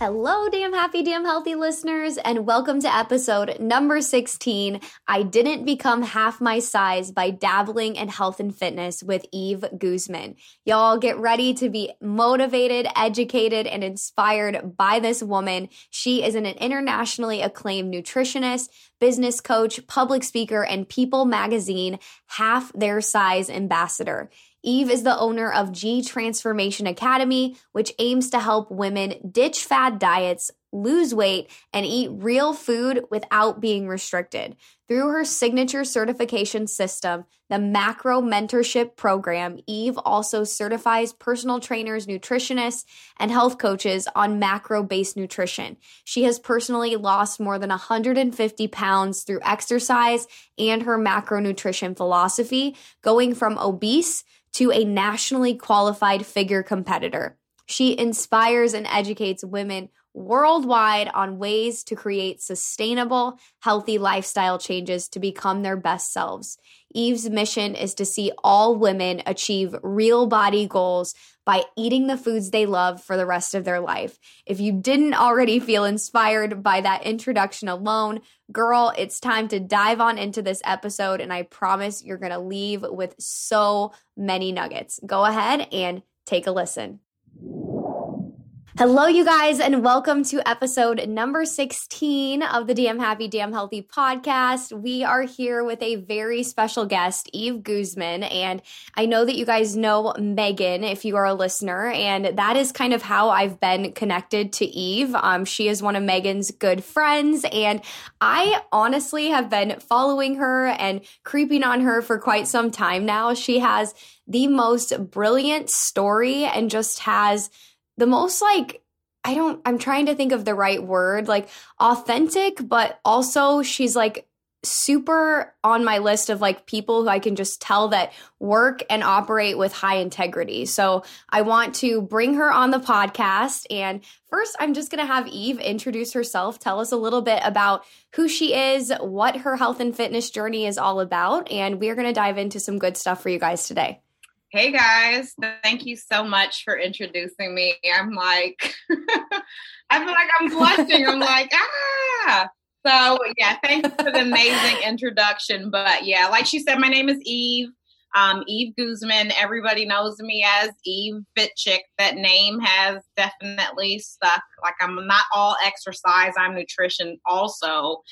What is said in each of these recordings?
Hello, damn happy, damn healthy listeners, and welcome to episode number 16. I didn't become half my size by dabbling in health and fitness with Eve Guzman. Y'all get ready to be motivated, educated, and inspired by this woman. She is an internationally acclaimed nutritionist, business coach, public speaker, and People Magazine half their size ambassador. Eve is the owner of G Transformation Academy, which aims to help women ditch fad diets, lose weight, and eat real food without being restricted. Through her signature certification system, the Macro Mentorship Program, Eve also certifies personal trainers, nutritionists, and health coaches on macro based nutrition. She has personally lost more than 150 pounds through exercise and her macronutrition philosophy, going from obese to a nationally qualified figure competitor. She inspires and educates women worldwide on ways to create sustainable, healthy lifestyle changes to become their best selves. Eve's mission is to see all women achieve real body goals by eating the foods they love for the rest of their life. If you didn't already feel inspired by that introduction alone, girl, it's time to dive on into this episode, and I promise you're to leave with so many nuggets. Go ahead and take a listen. Hello, you guys, and welcome to episode number 16 of the Damn Happy, Damn Healthy podcast. We are here with a very special guest, Eve Guzman. And I know that you guys know Megan if you are a listener, and that is kind of how I've been connected to Eve. Um, she is one of Megan's good friends, and I honestly have been following her and creeping on her for quite some time now. She has the most brilliant story and just has the most like I don't I'm trying to think of the right word, like authentic, but also she's like super on my list of like people who I can just tell that work and operate with high integrity. So I want to bring her on the podcast. And first, I'm just going to have Eve introduce herself, tell us a little bit about who she is, what her health and fitness journey is all about. And we're going to dive into some good stuff for you guys today. Hey guys, thank you so much for introducing me. I'm like, I feel like I'm blushing. I'm like, ah. So yeah, thanks for the amazing introduction. But yeah, like she said, my name is Eve. Um, Eve Guzman. Everybody knows me as Eve Fit Chick. That name has definitely stuck. Like I'm not all exercise, I'm nutrition also.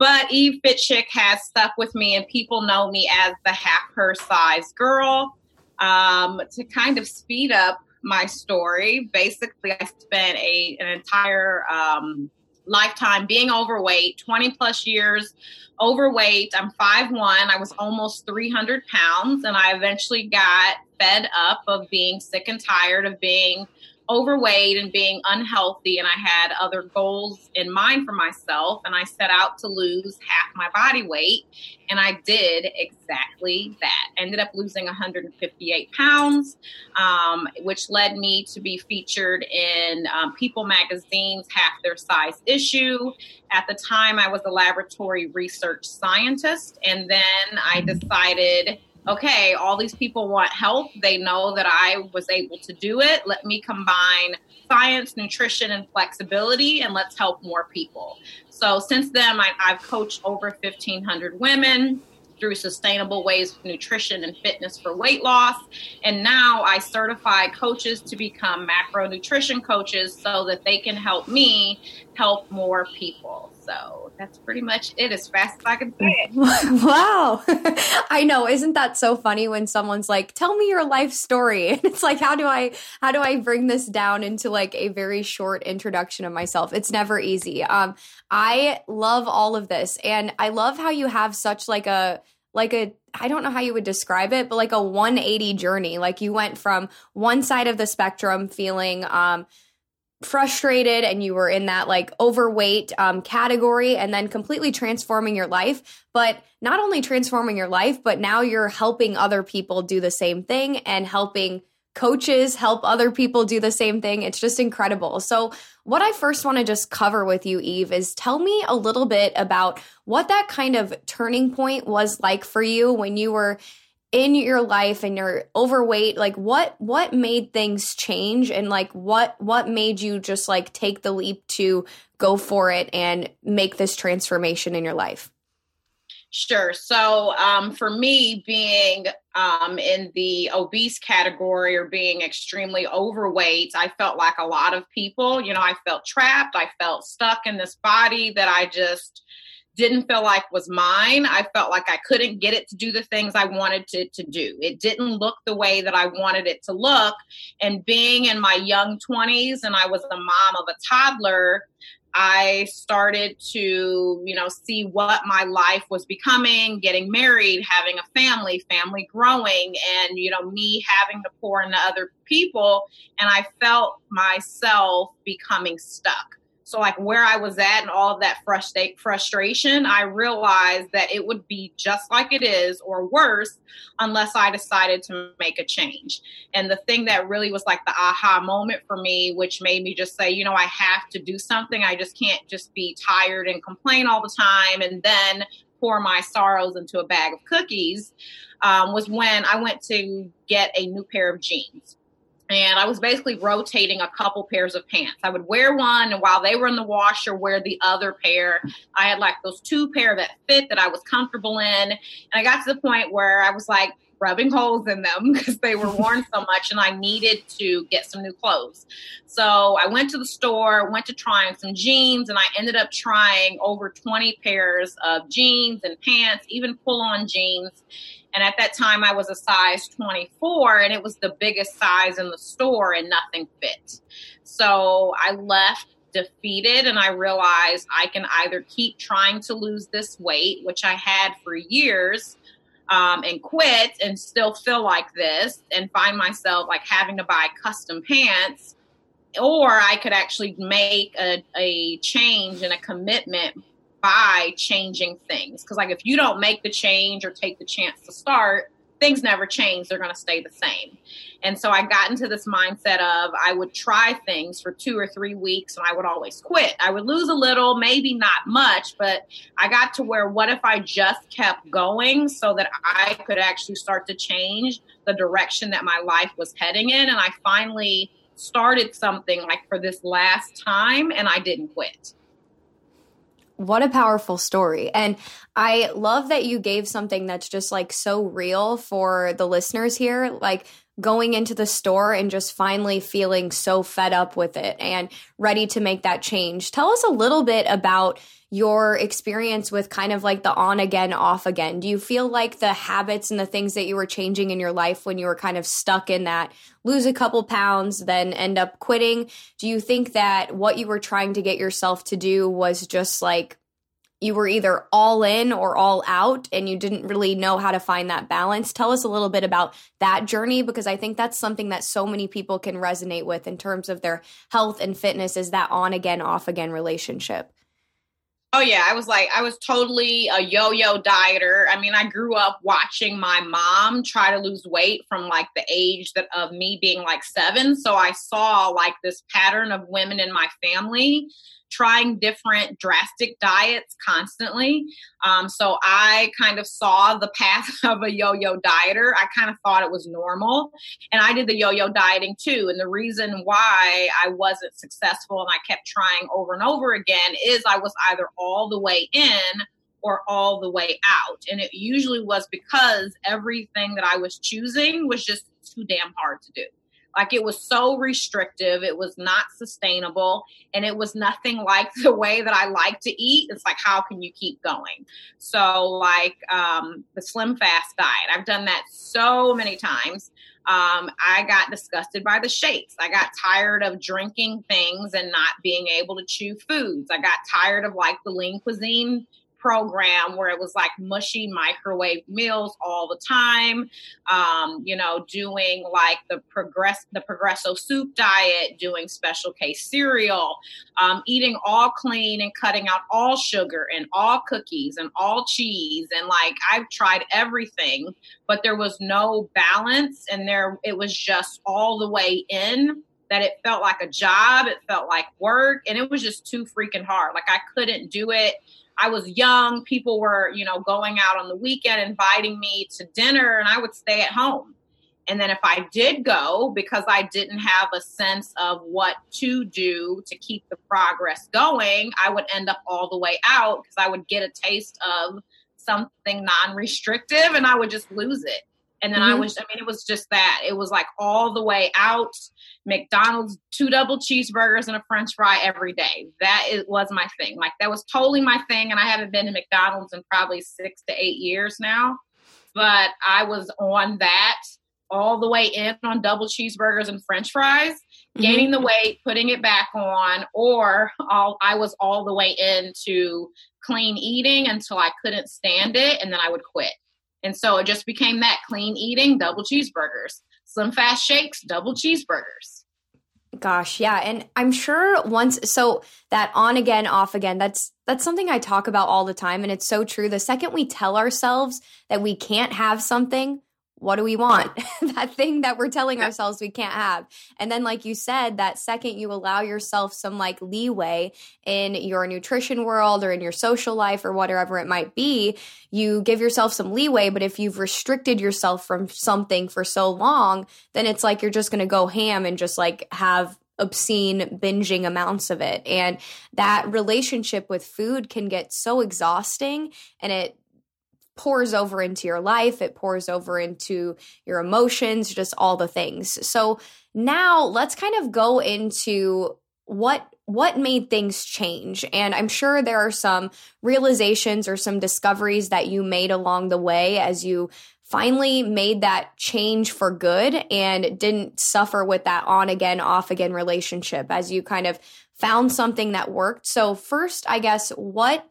But Eve Fit Chick has stuck with me, and people know me as the half her size girl um, to kind of speed up my story, basically, I spent a an entire um, lifetime being overweight, 20 plus years overweight. I'm 5'1. I was almost 300 pounds, and I eventually got fed up of being sick and tired of being overweight and being unhealthy and I had other goals in mind for myself and I set out to lose half my body weight and I did exactly that. Ended up losing 158 pounds, um, which led me to be featured in um, People Magazine's Half Their Size issue. At the time, I was a laboratory research scientist, and then I decided okay, all these people want help. They know that I was able to do it. Let me combine science, nutrition, and flexibility, and let's help more people. So since then, I, have coached over 1,500 women through sustainable ways of nutrition and fitness for weight loss. And now I certify coaches to become macronutrition coaches so that they can help me help more people. So that's pretty much it as fast as I can say it. wow. I know. Isn't that so funny when someone's like, tell me your life story? And it's like, how do I how do I bring this down into like a very short introduction of myself? It's never easy. Um, I love all of this. And I love how you have such like a like a I don't know how you would describe it, but like a 180 journey. Like you went from one side of the spectrum feeling um frustrated and you were in that like overweight um, category and then completely transforming your life but not only transforming your life but now you're helping other people do the same thing and helping coaches help other people do the same thing. It's just incredible. So what i first want to just cover with you eve is tell me a little bit about what that kind of turning point was like for you when you were in your life and you're overweight like what what made things change and like what what made you just like take the leap to go for it and make this transformation in your life Sure. So, um, for me, being um, in the obese category or being extremely overweight, I felt like a lot of people. You know, I felt trapped. I felt stuck in this body that I just didn't feel like was mine. I felt like I couldn't get it to do the things I wanted to, to do. It didn't look the way that I wanted it to look. And being in my young 20s and I was the mom of a toddler, I started to, you know, see what my life was becoming, getting married, having a family, family growing, and, you know, me having to pour into other people. And I felt myself becoming stuck. So, like where I was at and all of that frustra- frustration, I realized that it would be just like it is or worse unless I decided to make a change. And the thing that really was like the aha moment for me, which made me just say, you know, I have to do something. I just can't just be tired and complain all the time and then pour my sorrows into a bag of cookies, um, was when I went to get a new pair of jeans and I was basically rotating a couple pairs of pants. I would wear one, and while they were in the washer, wear the other pair. I had like those two pair that fit that I was comfortable in, and I got to the point where I was like rubbing holes in them because they were worn so much, and I needed to get some new clothes. So I went to the store, went to trying some jeans, and I ended up trying over 20 pairs of jeans and pants, even pull-on jeans and at that time, I was a size 24, and it was the biggest size in the store, and nothing fit. So I left defeated, and I realized I can either keep trying to lose this weight, which I had for years. Um, and quit and still feel like this and find myself like having to buy custom pants or I could actually make a, a change and a commitment by changing things. Because, like, if you don't make the change or take the chance to start, things never change. They're going to stay the same. And so I got into this mindset of I would try things for two or three weeks and I would always quit. I would lose a little, maybe not much, but I got to where what if I just kept going so that I could actually start to change the direction that my life was heading in? And I finally started something like for this last time and I didn't quit. What a powerful story. And I love that you gave something that's just like so real for the listeners here. Like going into the store and just finally feeling so fed up with it and ready to make that change. Tell us a little bit about your experience with kind of like the on again, off again. Do you feel like the habits and the things that you were changing in your life when you were kind of stuck in that lose a couple pounds, then end up quitting? Do you think that what you were trying to get yourself to do was just like you were either all in or all out and you didn't really know how to find that balance. Tell us a little bit about that journey because I think that's something that so many people can resonate with in terms of their health and fitness is that on again, off again relationship. Oh yeah, I was like I was totally a yo-yo dieter. I mean, I grew up watching my mom try to lose weight from like the age that of me being like 7, so I saw like this pattern of women in my family trying different drastic diets constantly. Um, so I kind of saw the path of a yo yo dieter. I kind of thought it was normal. And I did the yo yo dieting too. And the reason why I wasn't successful and I kept trying over and over again is I was either all the way in or all the way out. And it usually was because everything that I was choosing was just too damn hard to do. Like it was so restrictive, it was not sustainable, and it was nothing like the way that I like to eat. It's like, how can you keep going? So, like um, the Slim Fast diet, I've done that so many times. Um, I got disgusted by the shakes. I got tired of drinking things and not being able to chew foods. I got tired of like the lean cuisine program where it was like mushy microwave meals all the time. Um, you know, doing like the progress the progresso soup diet, doing Special K cereal, um, eating all clean and cutting out all sugar and all cookies and all cheese and like I've tried everything, but there was no balance and there it was just all the way in that it felt like a job, it felt like work, and it was just too freaking hard. Like I couldn't do it. I was young. People were, you know, going out on the weekend, inviting me to dinner, and I would stay at home. And then if I did go, because I didn't have a sense of what to do to keep the progress going, I would end up all the way out because I would get a taste of something non restrictive and I would just lose it. And then mm-hmm. I was, I mean, it was just that. It was like all the way out. McDonald's, two double cheeseburgers and a french fry every day. That is, was my thing. Like, that was totally my thing. And I haven't been to McDonald's in probably six to eight years now. But I was on that all the way in on double cheeseburgers and french fries, mm-hmm. gaining the weight, putting it back on, or all, I was all the way into clean eating until I couldn't stand it. And then I would quit. And so it just became that clean eating, double cheeseburgers, slim fast shakes, double cheeseburgers. Gosh, yeah, and I'm sure once so that on again off again that's that's something I talk about all the time and it's so true. The second we tell ourselves that we can't have something, what do we want? that thing that we're telling ourselves we can't have. And then, like you said, that second you allow yourself some like leeway in your nutrition world or in your social life or whatever it might be, you give yourself some leeway. But if you've restricted yourself from something for so long, then it's like you're just going to go ham and just like have obscene binging amounts of it. And that relationship with food can get so exhausting and it pours over into your life, it pours over into your emotions, just all the things. So now let's kind of go into what what made things change and i'm sure there are some realizations or some discoveries that you made along the way as you finally made that change for good and didn't suffer with that on again off again relationship as you kind of found something that worked so first i guess what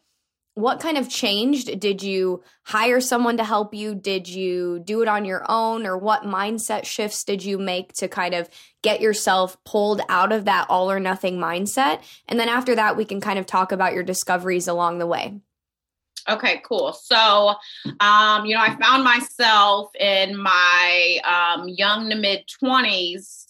what kind of changed? Did you hire someone to help you? Did you do it on your own? Or what mindset shifts did you make to kind of get yourself pulled out of that all or nothing mindset? And then after that, we can kind of talk about your discoveries along the way. Okay, cool. So, um, you know, I found myself in my um, young to mid 20s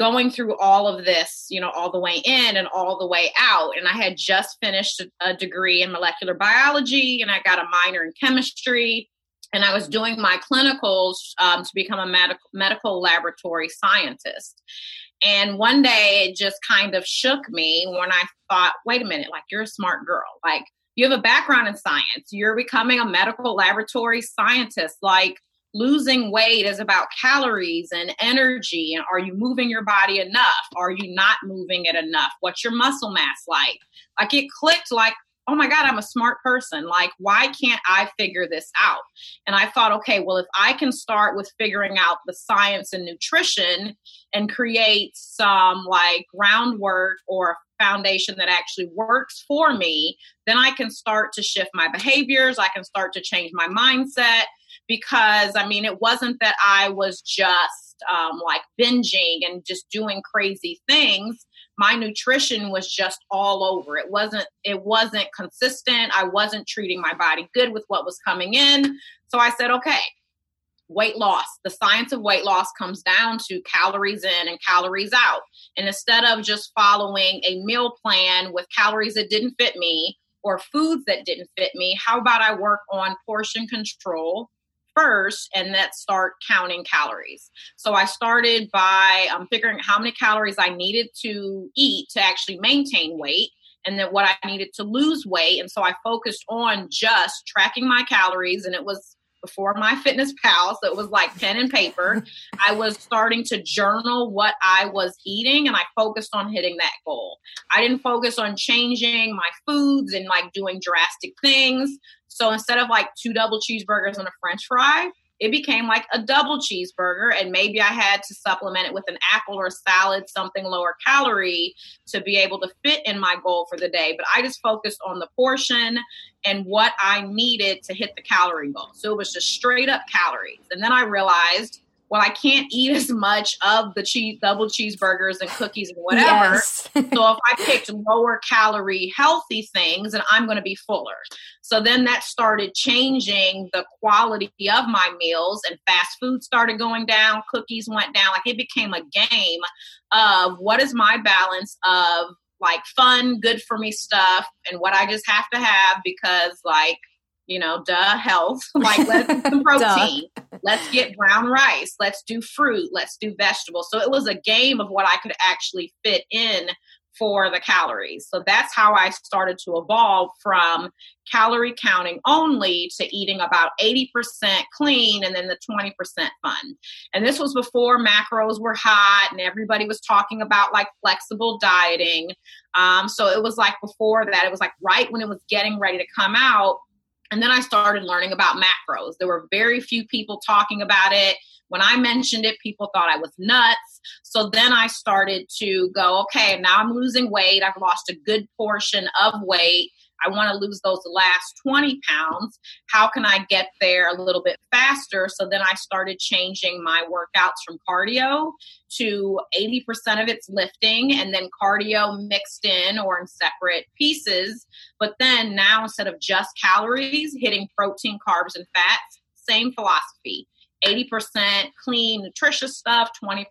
going through all of this, you know, all the way in and all the way out. And I had just finished a degree in molecular biology and I got a minor in chemistry. And I was doing my clinicals um, to become a medical, medical laboratory scientist. And one day it just kind of shook me when I thought, wait a minute, like you're a smart girl. Like you have a background in science. You're becoming a medical laboratory scientist. Like losing weight is about calories and energy. And are you moving your body enough? Are you not moving it enough? What's your muscle mass like? Like it clicked like oh my god i'm a smart person. Like why can't i figure this out? And i thought okay well if i can start with figuring out the science and nutrition and create some like groundwork or foundation that actually works for me then i can start to shift my behaviors. I can start to change my mindset because I mean, it wasn't that I was just um, like binging and just doing crazy things. My nutrition was just all over. It wasn't. It wasn't consistent. I wasn't treating my body good with what was coming in. So I said, okay, weight loss. The science of weight loss comes down to calories in and calories out. And instead of just following a meal plan with calories that didn't fit me or foods that didn't fit me, how about I work on portion control? First and then start counting calories. So I started by um, figuring out how many calories I needed to eat to actually maintain weight and then what I needed to lose weight. And so I focused on just tracking my calories and it was before my fitness pal so it was like pen and paper i was starting to journal what i was eating and i focused on hitting that goal i didn't focus on changing my foods and like doing drastic things so instead of like two double cheeseburgers and a french fry it became like a double cheeseburger. And maybe I had to supplement it with an apple or a salad, something lower calorie to be able to fit in my goal for the day. But I just focused on the portion and what I needed to hit the calorie goal. So it was just straight up calories. And then I realized well, I can't eat as much of the cheese, double cheeseburgers and cookies and whatever. Yes. so if I picked lower calorie, healthy things, and I'm going to be fuller. So then that started changing the quality of my meals, and fast food started going down, cookies went down. Like it became a game of what is my balance of like fun, good for me stuff, and what I just have to have because like you know, duh, health. like, let's get some protein. let's get brown rice. Let's do fruit. Let's do vegetables. So it was a game of what I could actually fit in for the calories. So that's how I started to evolve from calorie counting only to eating about 80% clean and then the 20% fun. And this was before macros were hot and everybody was talking about like flexible dieting. Um, so it was like before that, it was like right when it was getting ready to come out and then I started learning about macros. There were very few people talking about it. When I mentioned it, people thought I was nuts. So then I started to go, okay, now I'm losing weight. I've lost a good portion of weight. I want to lose those last 20 pounds. How can I get there a little bit faster? So then I started changing my workouts from cardio to 80% of it's lifting and then cardio mixed in or in separate pieces. But then now instead of just calories, hitting protein, carbs, and fats, same philosophy. 80% clean, nutritious stuff, 20%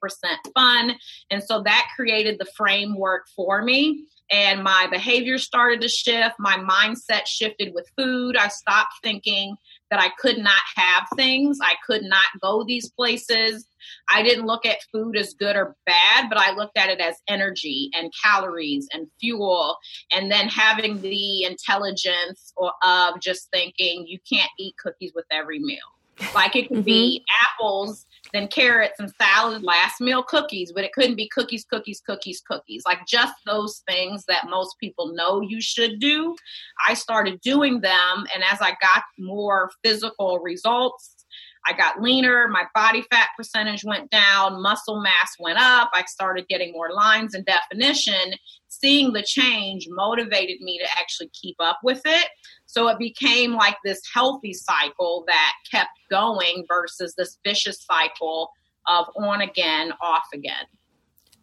fun. And so that created the framework for me and my behavior started to shift. My mindset shifted with food. I stopped thinking that I could not have things, I could not go these places. I didn't look at food as good or bad, but I looked at it as energy and calories and fuel. And then having the intelligence of just thinking you can't eat cookies with every meal. Like it could mm-hmm. be apples then carrots and salad, last meal cookies, but it couldn't be cookies, cookies, cookies, cookies. Like just those things that most people know you should do. I started doing them, and as I got more physical results, I got leaner, my body fat percentage went down, muscle mass went up, I started getting more lines and definition. Seeing the change motivated me to actually keep up with it. So it became like this healthy cycle that kept going versus this vicious cycle of on again, off again.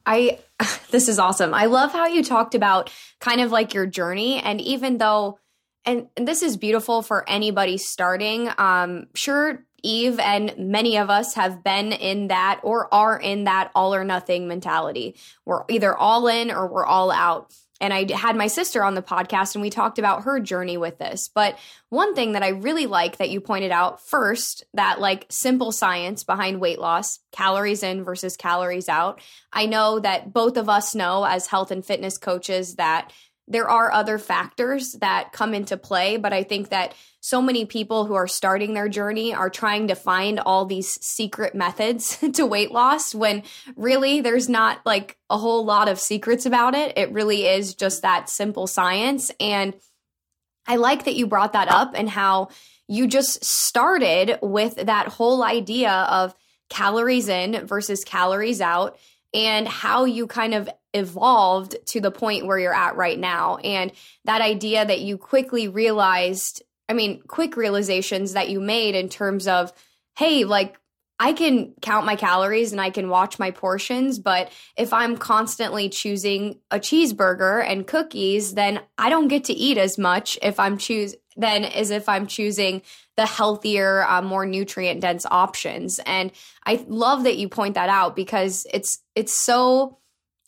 I this is awesome. I love how you talked about kind of like your journey and even though and, and this is beautiful for anybody starting. Um sure Eve and many of us have been in that or are in that all or nothing mentality. We're either all in or we're all out. And I had my sister on the podcast and we talked about her journey with this. But one thing that I really like that you pointed out first, that like simple science behind weight loss, calories in versus calories out. I know that both of us know as health and fitness coaches that there are other factors that come into play, but I think that so many people who are starting their journey are trying to find all these secret methods to weight loss when really there's not like a whole lot of secrets about it. It really is just that simple science. And I like that you brought that up and how you just started with that whole idea of calories in versus calories out and how you kind of evolved to the point where you're at right now. And that idea that you quickly realized, I mean, quick realizations that you made in terms of, hey, like, I can count my calories and I can watch my portions, but if I'm constantly choosing a cheeseburger and cookies, then I don't get to eat as much if I'm choose than as if I'm choosing the healthier, uh, more nutrient dense options. And I love that you point that out because it's it's so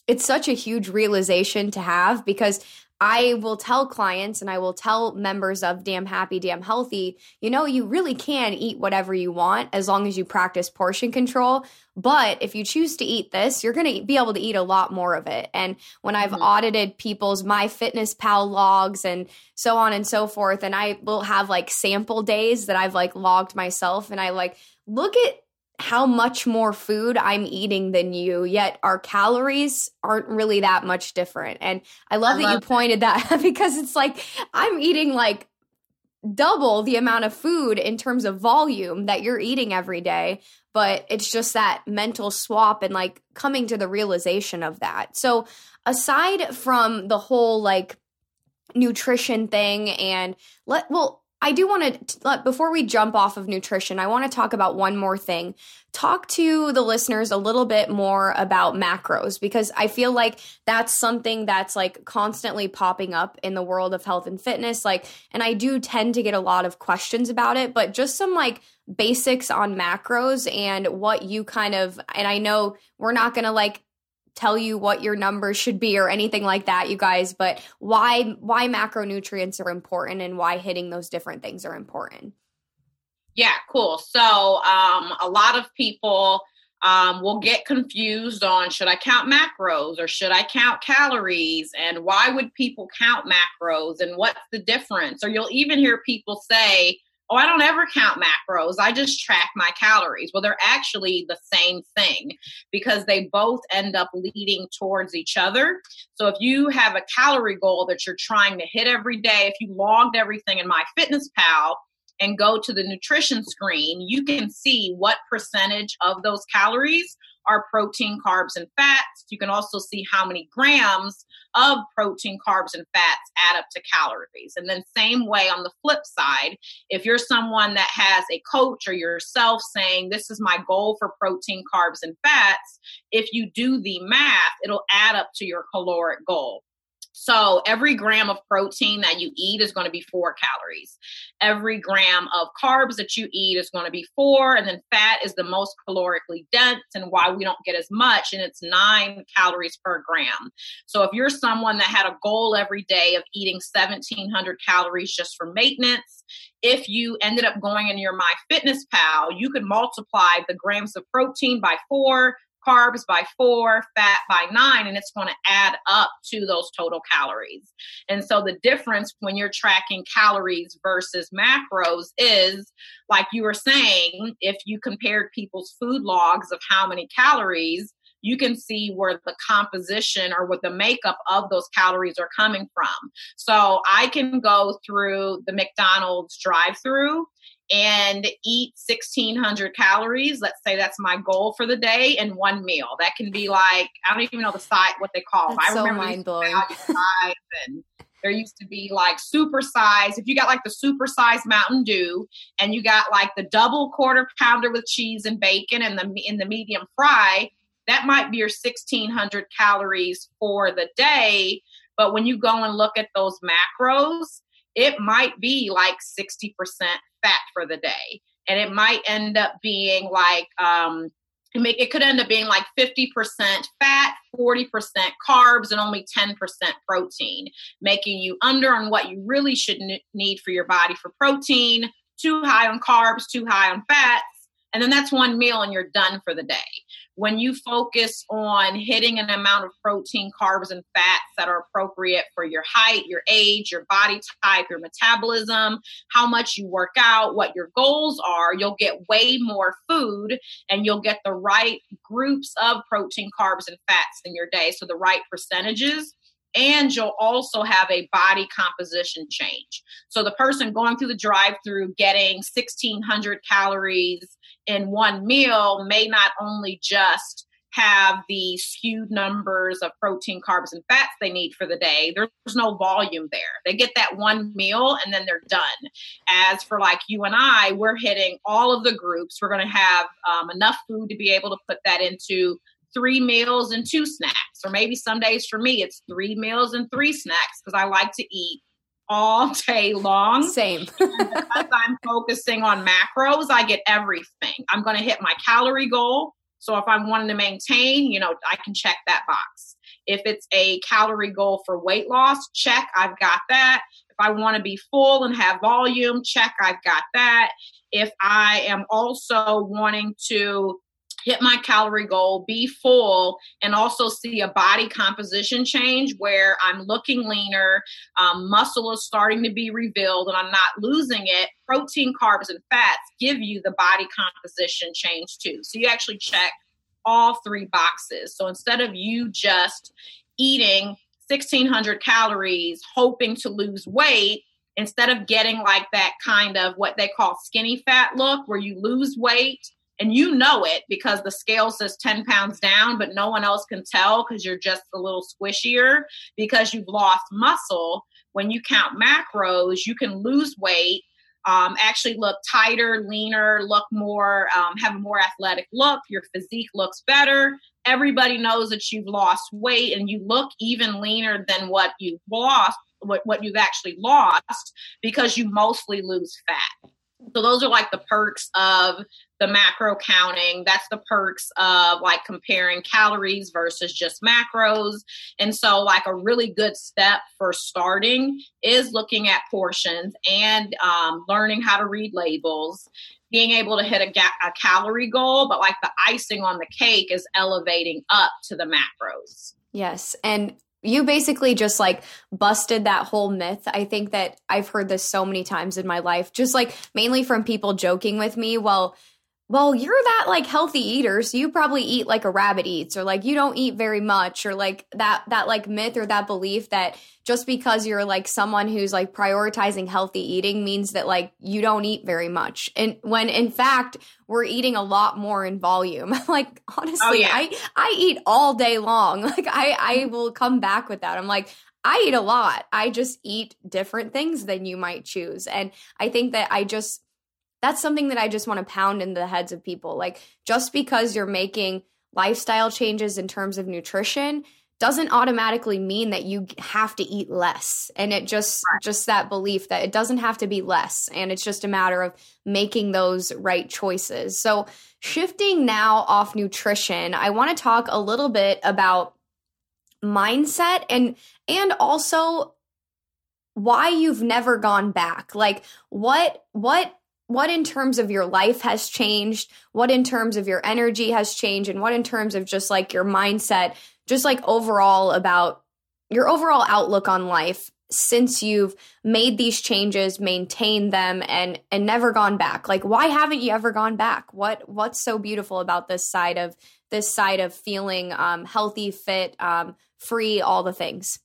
it's such a huge realization to have because I will tell clients and I will tell members of Damn Happy, Damn Healthy, you know, you really can eat whatever you want as long as you practice portion control. But if you choose to eat this, you're going to be able to eat a lot more of it. And when I've mm-hmm. audited people's MyFitnessPal logs and so on and so forth, and I will have like sample days that I've like logged myself and I like look at how much more food I'm eating than you, yet our calories aren't really that much different. And I love I that love you pointed that out because it's like I'm eating like double the amount of food in terms of volume that you're eating every day but it's just that mental swap and like coming to the realization of that so aside from the whole like nutrition thing and let well I do want to, before we jump off of nutrition, I want to talk about one more thing. Talk to the listeners a little bit more about macros because I feel like that's something that's like constantly popping up in the world of health and fitness. Like, and I do tend to get a lot of questions about it, but just some like basics on macros and what you kind of, and I know we're not going to like tell you what your numbers should be or anything like that you guys but why why macronutrients are important and why hitting those different things are important. Yeah cool. So um, a lot of people um, will get confused on should I count macros or should I count calories? And why would people count macros? And what's the difference? Or you'll even hear people say, oh, I don't ever count macros. I just track my calories. Well, they're actually the same thing because they both end up leading towards each other. So if you have a calorie goal that you're trying to hit every day, if you logged everything in MyFitnessPal, and go to the nutrition screen, you can see what percentage of those calories are protein, carbs, and fats. You can also see how many grams of protein, carbs, and fats add up to calories. And then, same way on the flip side, if you're someone that has a coach or yourself saying, This is my goal for protein, carbs, and fats, if you do the math, it'll add up to your caloric goal. So every gram of protein that you eat is going to be four calories. Every gram of carbs that you eat is going to be four. And then fat is the most calorically dense and why we don't get as much. And it's nine calories per gram. So if you're someone that had a goal every day of eating 1700 calories just for maintenance, if you ended up going in your MyFitnessPal, you could multiply the grams of protein by four, carbs by four, fat by nine, and it's going to add up to those total calories. And so the difference when you're tracking calories versus macros is, like you were saying, if you compared people's food logs of how many calories, you can see where the composition or what the makeup of those calories are coming from. So I can go through the McDonald's drive through and eat 1600 calories. Let's say that's my goal for the day in one meal. That can be like i don't even know the site what they call them i so remember mind-blowing. and there used to be like super size if you got like the super size mountain dew and you got like the double quarter pounder with cheese and bacon and the in the medium fry that might be your 1600 calories for the day. But when you go and look at those macros it might be like 60% fat for the day. And it might end up being like, um, it, could end up being like 50% fat, 40% carbs, and only 10% protein, making you under on what you really should need for your body for protein, too high on carbs, too high on fats. And then that's one meal and you're done for the day when you focus on hitting an amount of protein, carbs, and fats that are appropriate for your height, your age, your body type, your metabolism, how much you work out, what your goals are, you'll get way more food and you'll get the right groups of protein, carbs, and fats in your day. So the right percentages and you'll also have a body composition change. So the person going through the drive-through getting 1600 calories in one meal may not only just have the skewed numbers of protein, carbs, and fats they need for the day. There's no volume there. They get that one meal and then they're done. As for like you and I, we're hitting all of the groups. We're going to have um, enough food to be able to put that into three meals and two snacks. Or maybe some days for me, it's three meals and three snacks because I like to eat all day long. Same. because I'm focusing on macros, I get everything. I'm going to hit my calorie goal. So if I'm wanting to maintain, you know, I can check that box. If it's a calorie goal for weight loss, check, I've got that. If I want to be full and have volume, check, I've got that. If I am also wanting to hit my calorie goal, be full, and also see a body composition change where I'm looking leaner, um, muscle is starting to be revealed, and I'm not losing it. Protein, carbs, and fats give you the body composition change too. So you actually check all three boxes. So instead of you just eating 1600 calories, hoping to lose weight, instead of getting like that kind of what they call skinny fat look where you lose weight and you know it because the scale says 10 pounds down, but no one else can tell because you're just a little squishier because you've lost muscle. When you count macros, you can lose weight, um, actually look tighter, leaner, look more, um, have a more athletic look. Your physique looks better. Everybody knows that you've lost weight and you look even leaner than what you've lost, what, what you've actually lost because you mostly lose fat. So those are like the perks of the macro counting. That's the perks of like comparing calories versus just macros. And so, like, a really good step for starting is looking at portions and um, learning how to read labels. Being able to hit a, ga- a calorie goal, but like the icing on the cake is elevating up to the macros. Yes. And you basically just like busted that whole myth. I think that I've heard this so many times in my life, just like mainly from people joking with me. Well, well, you're that like healthy eater, so you probably eat like a rabbit eats, or like you don't eat very much, or like that that like myth or that belief that just because you're like someone who's like prioritizing healthy eating means that like you don't eat very much. And when in fact we're eating a lot more in volume. like honestly, oh, yeah. I I eat all day long. Like I I mm-hmm. will come back with that. I'm like I eat a lot. I just eat different things than you might choose. And I think that I just that's something that I just want to pound in the heads of people. Like, just because you're making lifestyle changes in terms of nutrition doesn't automatically mean that you have to eat less and it just right. just that belief that it doesn't have to be less and it's just a matter of making those right choices so shifting now off nutrition i want to talk a little bit about mindset and and also why you've never gone back like what what what in terms of your life has changed, what in terms of your energy has changed, and what in terms of just like your mindset, just like overall about your overall outlook on life since you've made these changes, maintained them and and never gone back. Like why haven't you ever gone back? What what's so beautiful about this side of this side of feeling um, healthy, fit, um, free, all the things?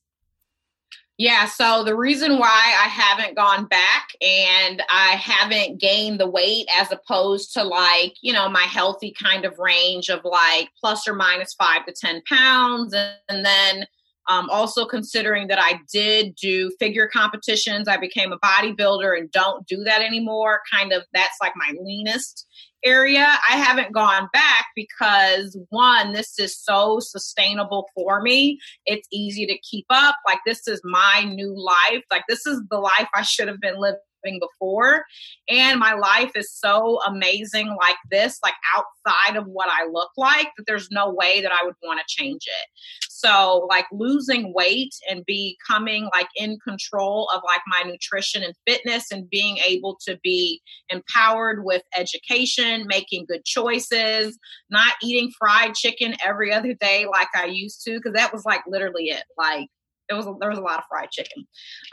Yeah, so the reason why I haven't gone back and I haven't gained the weight as opposed to like, you know, my healthy kind of range of like plus or minus five to 10 pounds. And, then um, also considering that I did do figure competitions, I became a bodybuilder and don't do that anymore. Kind of that's like my leanest area. I haven't gone back because one, this is so sustainable for me. It's easy to keep up. Like, this is my new life. Like, this is the life I should have been living before. And my life is so amazing like this, like outside of what I look like, that there's no way that I would want to change it. So, like losing weight and becoming like in control of like my nutrition and fitness and being able to be empowered with education, making good choices, not eating fried chicken every other day like I used to, because that was like literally it. Like, it was there was a lot of fried chicken.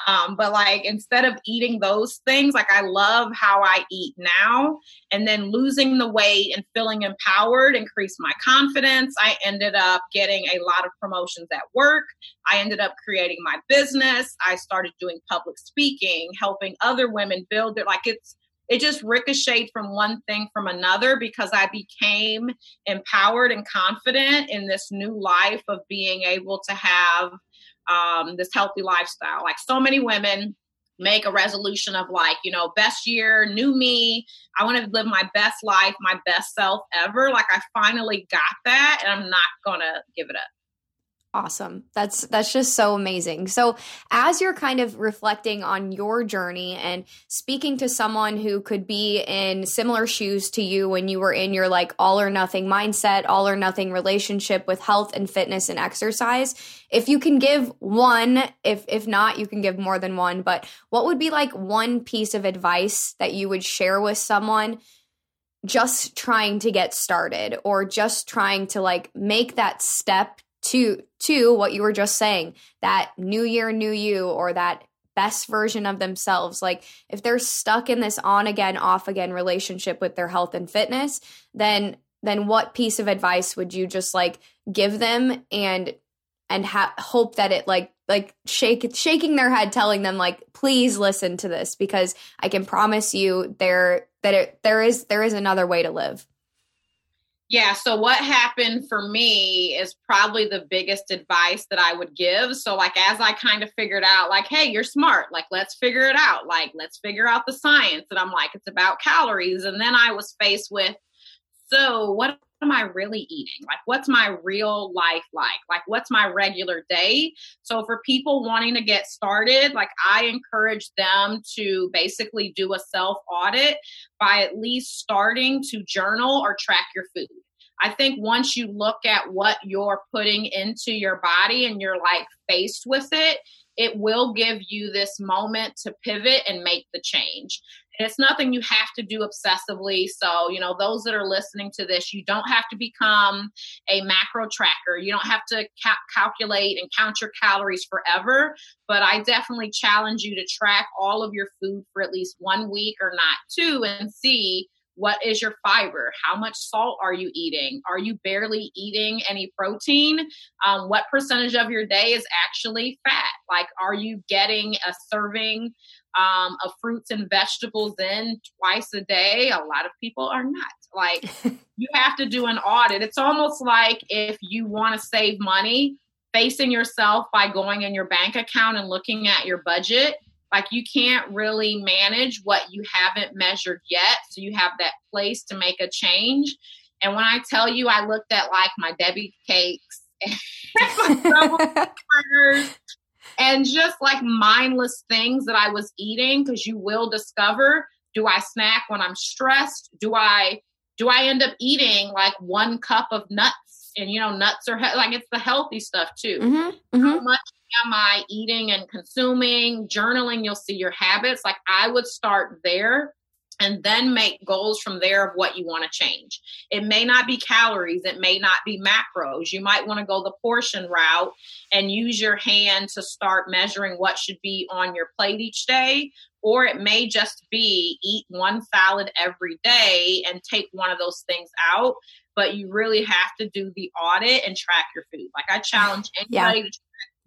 Um, but like instead of eating those things like i love how i eat now and then losing the weight and feeling empowered increased my confidence. I ended up getting a lot of promotions at work. I ended up creating my business. I started doing public speaking helping other women build it like it's it just ricocheted from one thing from another because I became empowered and confident in this new life of being able to have um, this healthy lifestyle. Like so many women make a resolution of like, you know, best year, new me. I want to live my best life, my best self ever. Like I finally got that and I'm not going to give it up. Awesome. That's that's just so amazing. So, as you're kind of reflecting on your journey and speaking to someone who could be in similar shoes to you when you were in your like all or nothing mindset, all or nothing relationship with health and fitness and exercise, if you can give one, if if not you can give more than one, but what would be like one piece of advice that you would share with someone just trying to get started or just trying to like make that step to to what you were just saying that new year new you or that best version of themselves like if they're stuck in this on again off again relationship with their health and fitness then then what piece of advice would you just like give them and and ha- hope that it like like shake shaking their head telling them like please listen to this because I can promise you there that it, there is there is another way to live. Yeah, so what happened for me is probably the biggest advice that I would give. So, like, as I kind of figured out, like, hey, you're smart, like, let's figure it out, like, let's figure out the science. And I'm like, it's about calories. And then I was faced with, so what am I really eating? Like, what's my real life like? Like, what's my regular day? So, for people wanting to get started, like, I encourage them to basically do a self audit by at least starting to journal or track your food. I think once you look at what you're putting into your body and you're like faced with it, it will give you this moment to pivot and make the change. It's nothing you have to do obsessively. So, you know, those that are listening to this, you don't have to become a macro tracker. You don't have to ca- calculate and count your calories forever. But I definitely challenge you to track all of your food for at least one week or not two and see what is your fiber? How much salt are you eating? Are you barely eating any protein? Um, what percentage of your day is actually fat? Like, are you getting a serving um, of fruits and vegetables in twice a day? A lot of people are not. Like, you have to do an audit. It's almost like if you want to save money, facing yourself by going in your bank account and looking at your budget like you can't really manage what you haven't measured yet so you have that place to make a change and when i tell you i looked at like my debbie cakes and burgers and just like mindless things that i was eating because you will discover do i snack when i'm stressed do i do i end up eating like one cup of nuts and you know nuts are he- like it's the healthy stuff too mm-hmm, mm-hmm. how much am I eating and consuming? Journaling, you'll see your habits. Like I would start there and then make goals from there of what you want to change. It may not be calories, it may not be macros. You might want to go the portion route and use your hand to start measuring what should be on your plate each day. Or it may just be eat one salad every day and take one of those things out. But you really have to do the audit and track your food. Like I challenge anybody yeah. to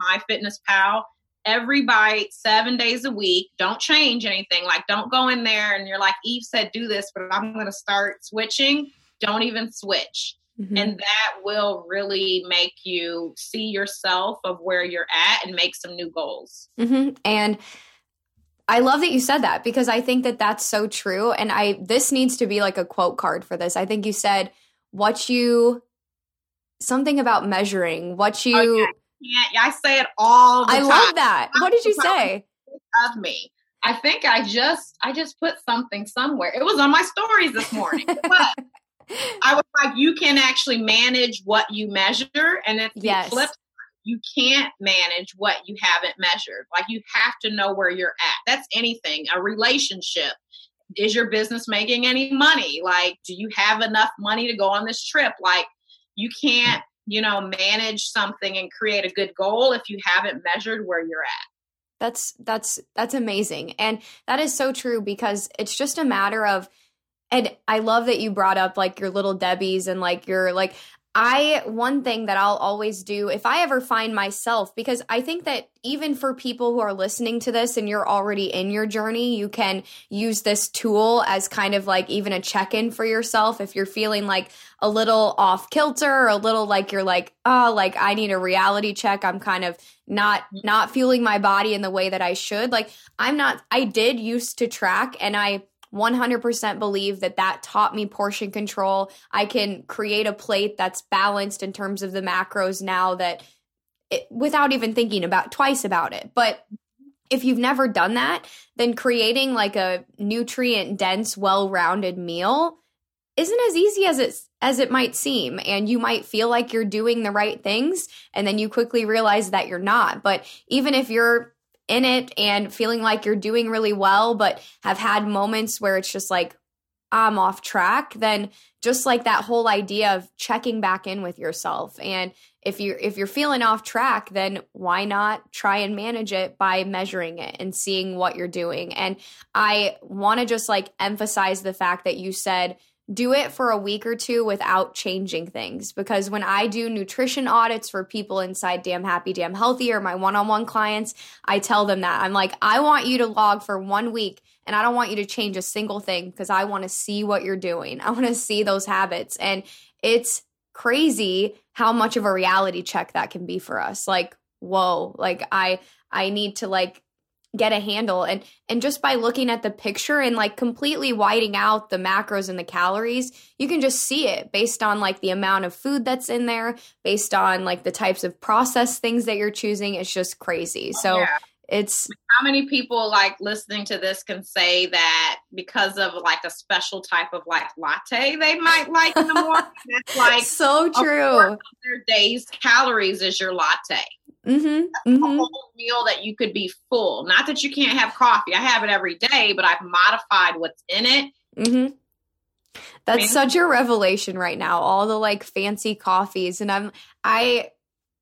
MyFitnessPal every bite seven days a week. Don't change anything. Like, don't go in there and you're like, Eve said, do this, but I'm going to start switching. Don't even switch. Mm-hmm. And that will really make you see yourself of where you're at and make some new goals. Mm-hmm. And I love that you said that because I think that that's so true. And I, this needs to be like a quote card for this. I think you said what you, something about measuring, what you, oh, yeah can't. I say it all I time. love that. What did you say? Of me. I think I just I just put something somewhere. It was on my stories this morning. but I was like, you can actually manage what you measure, and it's yes. the flip. You can't manage what you haven't measured. Like you have to know where you're at. That's anything. A relationship. Is your business making any money? Like, do you have enough money to go on this trip? Like, you can't you know, manage something and create a good goal if you haven't measured where you're at. That's that's that's amazing. And that is so true because it's just a matter of and I love that you brought up like your little Debbie's and like your like I one thing that I'll always do if I ever find myself because I think that even for people who are listening to this and you're already in your journey, you can use this tool as kind of like even a check-in for yourself if you're feeling like a little off kilter or a little like you're like, "Oh, like I need a reality check. I'm kind of not not feeling my body in the way that I should." Like I'm not I did used to track and I 100% believe that that taught me portion control. I can create a plate that's balanced in terms of the macros now that it, without even thinking about twice about it. But if you've never done that, then creating like a nutrient dense, well-rounded meal isn't as easy as it as it might seem and you might feel like you're doing the right things and then you quickly realize that you're not. But even if you're in it and feeling like you're doing really well, but have had moments where it's just like, I'm off track, then just like that whole idea of checking back in with yourself. And if you're if you're feeling off track, then why not try and manage it by measuring it and seeing what you're doing. And I want to just like emphasize the fact that you said do it for a week or two without changing things. Because when I do nutrition audits for people inside Damn Happy, Damn Healthy or my one on one clients, I tell them that. I'm like, I want you to log for one week and I don't want you to change a single thing because I want to see what you're doing. I want to see those habits. And it's crazy how much of a reality check that can be for us. Like, whoa, like I I need to like get a handle. And and just by looking at the picture and like completely whiting out the macros and the calories you can just see it based on like the amount of food that's in there based on like the types of processed things that you're choosing. It's just crazy. Oh, so yeah. it's how many people like listening to this can say that because of like a special type of like latte they might like in the morning? That's like so true. their day's calories is your latte Mm-hmm, mm-hmm. whole meal that you could be full. Not that you can't have coffee. I have it every day, but I've modified what's in it. Mm-hmm. That's I mean, such a revelation right now. All the like fancy coffees, and I'm I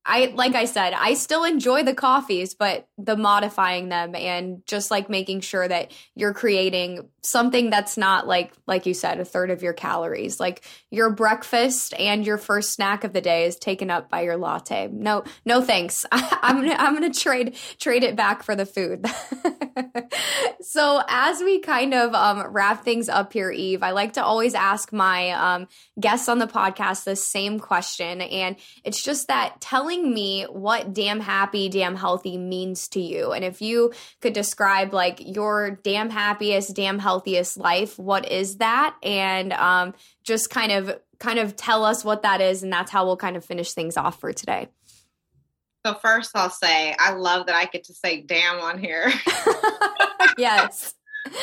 I like I said, I still enjoy the coffees, but the modifying them and just like making sure that you're creating something that's not like like you said a third of your calories. Like your breakfast and your first snack of the day is taken up by your latte. No, no thanks. I, am gonna I'm gonna trade trade it back for the food. so as we kind of um, wrap things up here, Eve, I like to always ask my um, guests on the podcast the same question, and it's just that telling telling me what damn happy, damn healthy means to you. And if you could describe like your damn happiest, damn healthiest life, what is that? And um, just kind of kind of tell us what that is, and that's how we'll kind of finish things off for today. So first, I'll say I love that I get to say "damn" on here. yes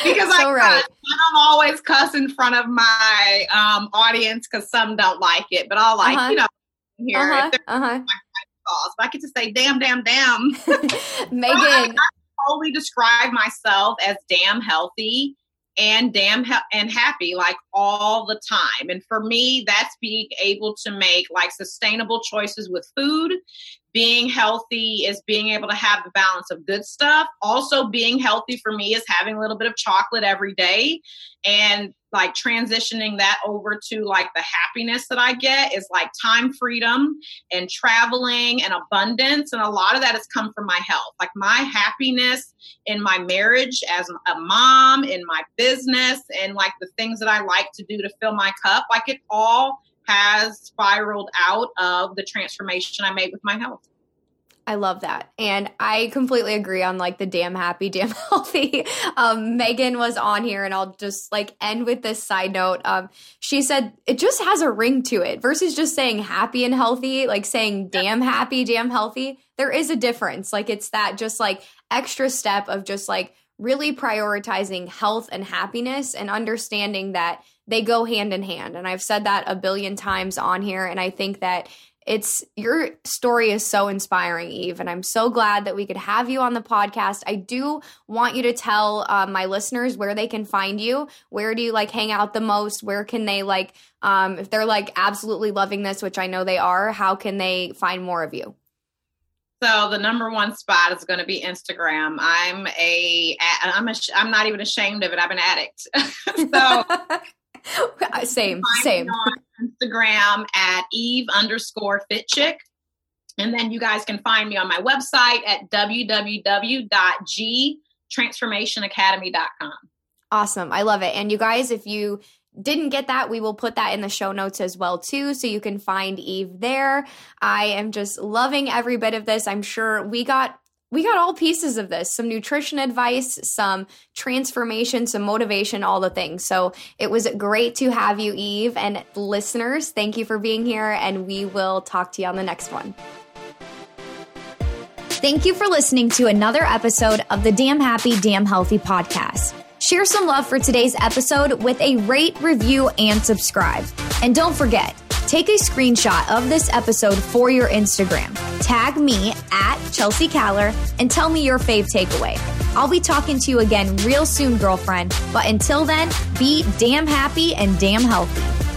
because so I, right. I don't always cuss in front of my um, audience because some don't like it, but I'll like uh-huh. you know here. Uh-huh. Uh-huh. Calls, but I get to say damn, damn, damn. Megan. I, I totally describe myself as damn healthy and damn he- and happy like all the time. And for me, that's being able to make like sustainable choices with food. Being healthy is being able to have the balance of good stuff. Also, being healthy for me is having a little bit of chocolate every day. And like transitioning that over to like the happiness that I get is like time freedom and traveling and abundance. And a lot of that has come from my health. Like my happiness in my marriage as a mom, in my business, and like the things that I like to do to fill my cup, like it all has spiraled out of the transformation I made with my health. I love that. And I completely agree on like the damn happy, damn healthy. Um, Megan was on here and I'll just like end with this side note. Um, she said it just has a ring to it versus just saying happy and healthy, like saying damn happy, damn healthy. There is a difference. Like it's that just like extra step of just like really prioritizing health and happiness and understanding that they go hand in hand. And I've said that a billion times on here. And I think that it's your story is so inspiring, Eve, and I'm so glad that we could have you on the podcast. I do want you to tell um, my listeners where they can find you. Where do you like hang out the most? Where can they like, um, if they're like absolutely loving this, which I know they are, how can they find more of you? So the number one spot is going to be Instagram. I'm a, I'm a, I'm not even ashamed of it. I'm an addict. so same, same. Instagram at Eve underscore fit chick. And then you guys can find me on my website at www.gtransformationacademy.com. Awesome. I love it. And you guys, if you didn't get that, we will put that in the show notes as well too, so you can find Eve there. I am just loving every bit of this. I'm sure we got we got all pieces of this some nutrition advice, some transformation, some motivation, all the things. So it was great to have you, Eve. And listeners, thank you for being here, and we will talk to you on the next one. Thank you for listening to another episode of the Damn Happy, Damn Healthy podcast. Share some love for today's episode with a rate, review, and subscribe. And don't forget, Take a screenshot of this episode for your Instagram. Tag me at Chelsea Caller and tell me your fave takeaway. I'll be talking to you again real soon, girlfriend. But until then, be damn happy and damn healthy.